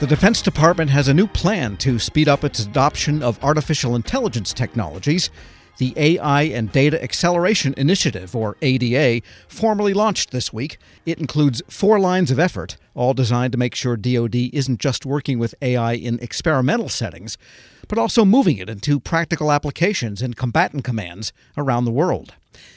The Defense Department has a new plan to speed up its adoption of artificial intelligence technologies. The AI and Data Acceleration Initiative, or ADA, formally launched this week. It includes four lines of effort, all designed to make sure DoD isn't just working with AI in experimental settings, but also moving it into practical applications in combatant commands around the world.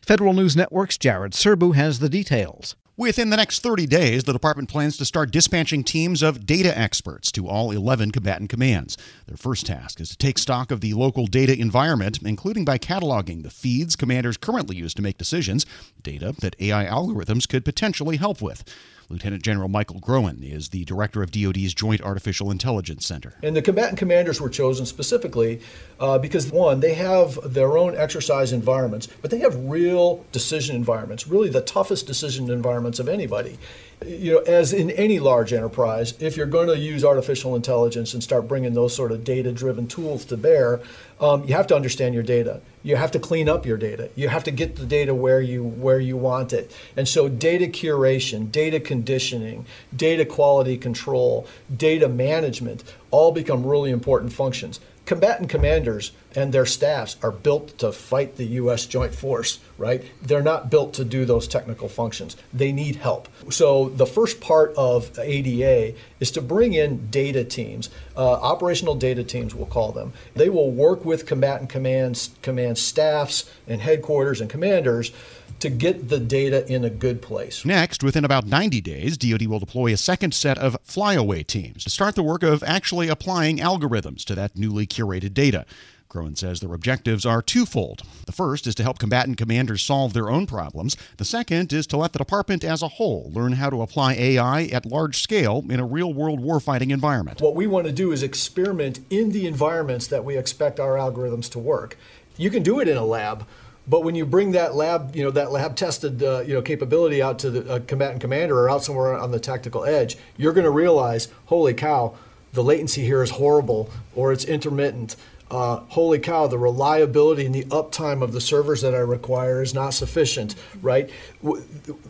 Federal News Network's Jared Serbu has the details. Within the next 30 days, the department plans to start dispatching teams of data experts to all 11 combatant commands. Their first task is to take stock of the local data environment, including by cataloging the feeds commanders currently use to make decisions, data that AI algorithms could potentially help with. Lieutenant General Michael Groen is the director of DoD's Joint Artificial Intelligence Center. And the combatant commanders were chosen specifically uh, because, one, they have their own exercise environments, but they have real decision environments, really the toughest decision environments of anybody you know, as in any large enterprise, if you're going to use artificial intelligence and start bringing those sort of data-driven tools to bear, um, you have to understand your data. You have to clean up your data. You have to get the data where you where you want it. And so, data curation, data conditioning, data quality control, data management all become really important functions combatant commanders and their staffs are built to fight the U.S. Joint Force, right? They're not built to do those technical functions. They need help. So the first part of ADA is to bring in data teams, uh, operational data teams, we'll call them. They will work with combatant commands, command staffs, and headquarters and commanders to get the data in a good place. Next, within about 90 days, DoD will deploy a second set of flyaway teams to start the work of actually applying algorithms to that newly curated data. Groen says their objectives are twofold. The first is to help combatant commanders solve their own problems. The second is to let the department as a whole learn how to apply AI at large scale in a real world warfighting environment. What we want to do is experiment in the environments that we expect our algorithms to work. You can do it in a lab, but when you bring that lab, you know, that lab tested, uh, you know, capability out to the uh, combatant commander or out somewhere on the tactical edge, you're going to realize, holy cow, the latency here is horrible or it's intermittent. Uh, holy cow, the reliability and the uptime of the servers that I require is not sufficient, right?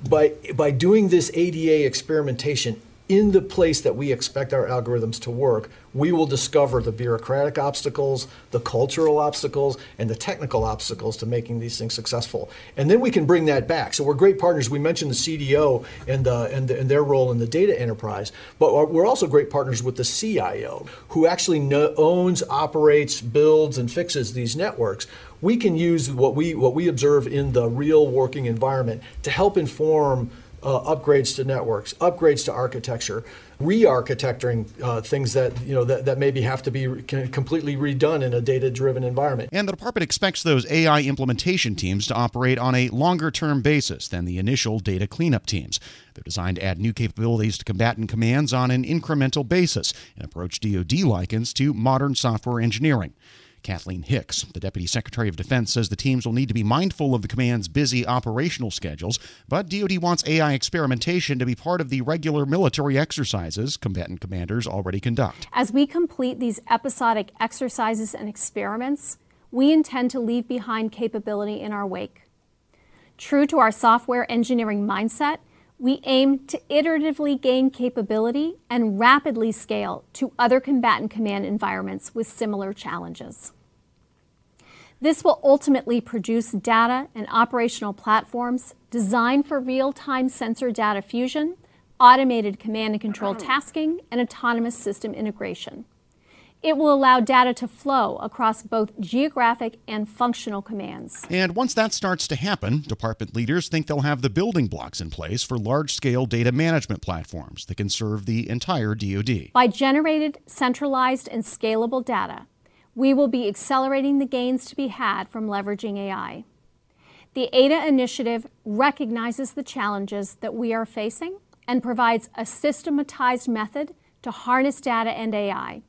By, by doing this ADA experimentation, in the place that we expect our algorithms to work, we will discover the bureaucratic obstacles, the cultural obstacles, and the technical obstacles to making these things successful. And then we can bring that back. So we're great partners. We mentioned the CDO and, and, the, and their role in the data enterprise, but we're also great partners with the CIO, who actually owns, operates, builds, and fixes these networks we can use what we what we observe in the real working environment to help inform uh, upgrades to networks, upgrades to architecture, re-architecting uh, things that you know that, that maybe have to be re- completely redone in a data-driven environment. And the department expects those AI implementation teams to operate on a longer-term basis than the initial data cleanup teams. They're designed to add new capabilities to combatant commands on an incremental basis, an approach DoD likens to modern software engineering. Kathleen Hicks, the Deputy Secretary of Defense, says the teams will need to be mindful of the command's busy operational schedules, but DoD wants AI experimentation to be part of the regular military exercises combatant commanders already conduct. As we complete these episodic exercises and experiments, we intend to leave behind capability in our wake. True to our software engineering mindset, we aim to iteratively gain capability and rapidly scale to other combatant command environments with similar challenges. This will ultimately produce data and operational platforms designed for real-time sensor data fusion, automated command and control tasking, and autonomous system integration. It will allow data to flow across both geographic and functional commands. And once that starts to happen, department leaders think they'll have the building blocks in place for large scale data management platforms that can serve the entire DoD. By generated, centralized, and scalable data, we will be accelerating the gains to be had from leveraging AI. The ADA initiative recognizes the challenges that we are facing and provides a systematized method to harness data and AI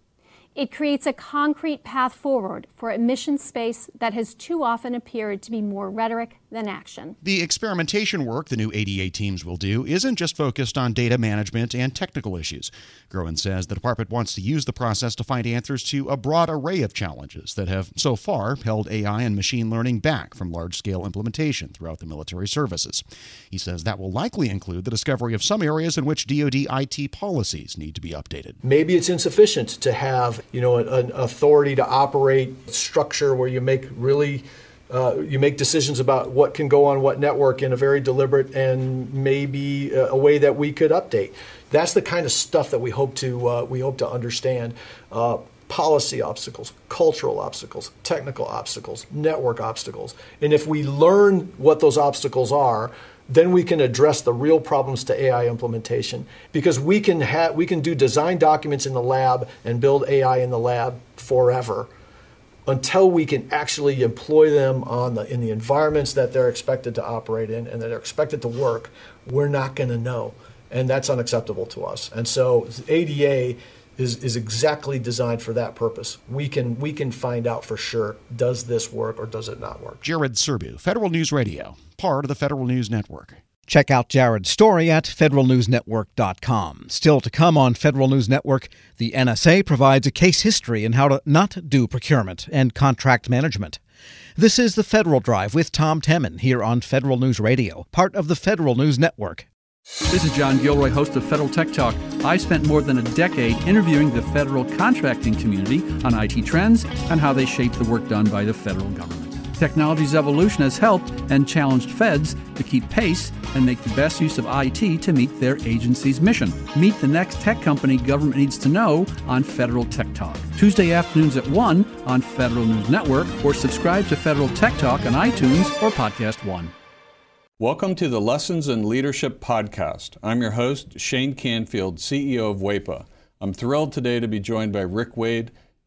it creates a concrete path forward for a mission space that has too often appeared to be more rhetoric than action. The experimentation work the new ADA teams will do isn't just focused on data management and technical issues. Groen says the department wants to use the process to find answers to a broad array of challenges that have so far held AI and machine learning back from large scale implementation throughout the military services. He says that will likely include the discovery of some areas in which DoD IT policies need to be updated. Maybe it's insufficient to have, you know, an authority to operate structure where you make really uh, you make decisions about what can go on what network in a very deliberate and maybe a, a way that we could update. That's the kind of stuff that we hope to uh, we hope to understand. Uh, policy obstacles, cultural obstacles, technical obstacles, network obstacles, and if we learn what those obstacles are, then we can address the real problems to AI implementation because we can have we can do design documents in the lab and build AI in the lab forever until we can actually employ them on the in the environments that they're expected to operate in and that they're expected to work, we're not going to know, and that's unacceptable to us. And so ADA is, is exactly designed for that purpose. We can we can find out for sure does this work or does it not work. Jared Serbu, Federal News Radio, part of the Federal News Network. Check out Jared's story at federalnewsnetwork.com. Still to come on Federal News Network, the NSA provides a case history in how to not do procurement and contract management. This is the Federal Drive with Tom Temin here on Federal News Radio, part of the Federal News Network. This is John Gilroy, host of Federal Tech Talk. I spent more than a decade interviewing the federal contracting community on IT trends and how they shape the work done by the federal government. Technology's evolution has helped and challenged feds to keep pace and make the best use of IT to meet their agency's mission. Meet the next tech company government needs to know on Federal Tech Talk. Tuesday afternoons at 1 on Federal News Network or subscribe to Federal Tech Talk on iTunes or Podcast One. Welcome to the Lessons in Leadership podcast. I'm your host, Shane Canfield, CEO of WEPA. I'm thrilled today to be joined by Rick Wade,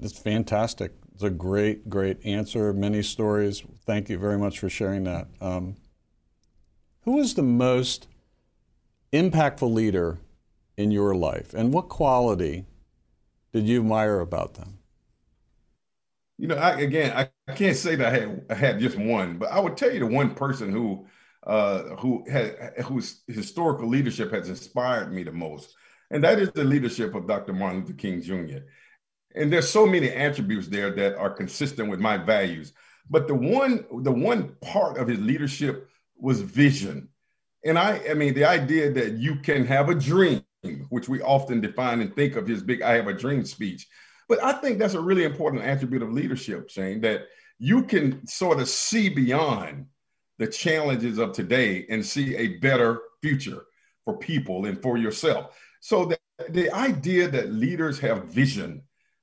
It's fantastic. It's a great, great answer. Many stories. Thank you very much for sharing that. Um, who is the most impactful leader in your life, and what quality did you admire about them? You know, I, again, I, I can't say that I had I had just one, but I would tell you the one person who uh, who had whose historical leadership has inspired me the most, and that is the leadership of Dr. Martin Luther King Jr. And there's so many attributes there that are consistent with my values. But the one the one part of his leadership was vision. And I I mean the idea that you can have a dream which we often define and think of his big I have a dream speech. But I think that's a really important attribute of leadership, Shane, that you can sort of see beyond the challenges of today and see a better future for people and for yourself. So the, the idea that leaders have vision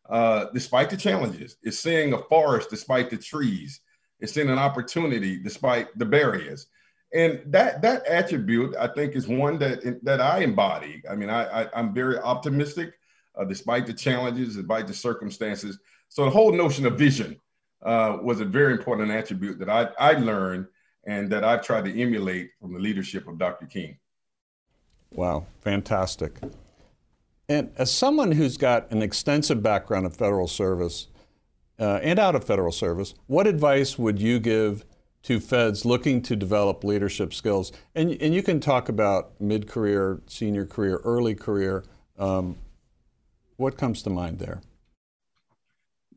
uh, despite the challenges, is seeing a forest despite the trees, It's seeing an opportunity despite the barriers. And that that attribute i think is one that that i embody. I mean i, I am very optimistic uh, despite the challenges despite the circumstances. So the whole notion of vision uh, was a very important attribute that i i learned and that i've tried to emulate from the leadership of dr king. Wow. Fantastic and as someone who's got an extensive background in federal service uh, and out of federal service what advice would you give to feds looking to develop leadership skills. And, and you can talk about mid career, senior career, early career. Um, what comes to mind there?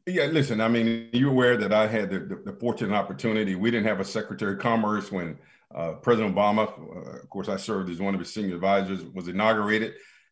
Yeah, listen, I mean, you're aware that I had the, the, the fortunate opportunity. We didn't have a Secretary of Commerce when uh, President Obama, uh, of course, I served as one of his senior advisors, was inaugurated.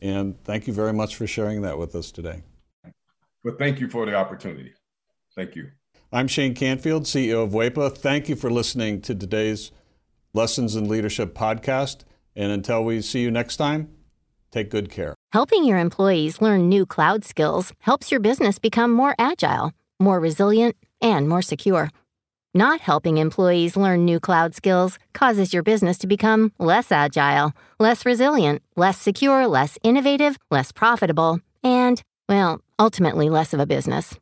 And thank you very much for sharing that with us today. Well, thank you for the opportunity. Thank you. I'm Shane Canfield, CEO of WEPA. Thank you for listening to today's Lessons in Leadership podcast. And until we see you next time, take good care. Helping your employees learn new cloud skills helps your business become more agile, more resilient, and more secure. Not helping employees learn new cloud skills causes your business to become less agile, less resilient, less secure, less innovative, less profitable, and, well, ultimately less of a business.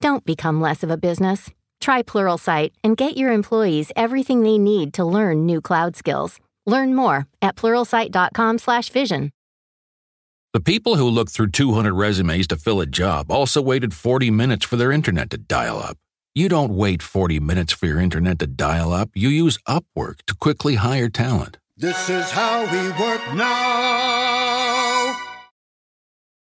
Don't become less of a business. Try Pluralsight and get your employees everything they need to learn new cloud skills. Learn more at pluralsight.com/vision. The people who looked through 200 resumes to fill a job also waited 40 minutes for their internet to dial up. You don't wait 40 minutes for your internet to dial up. You use Upwork to quickly hire talent. This is how we work now.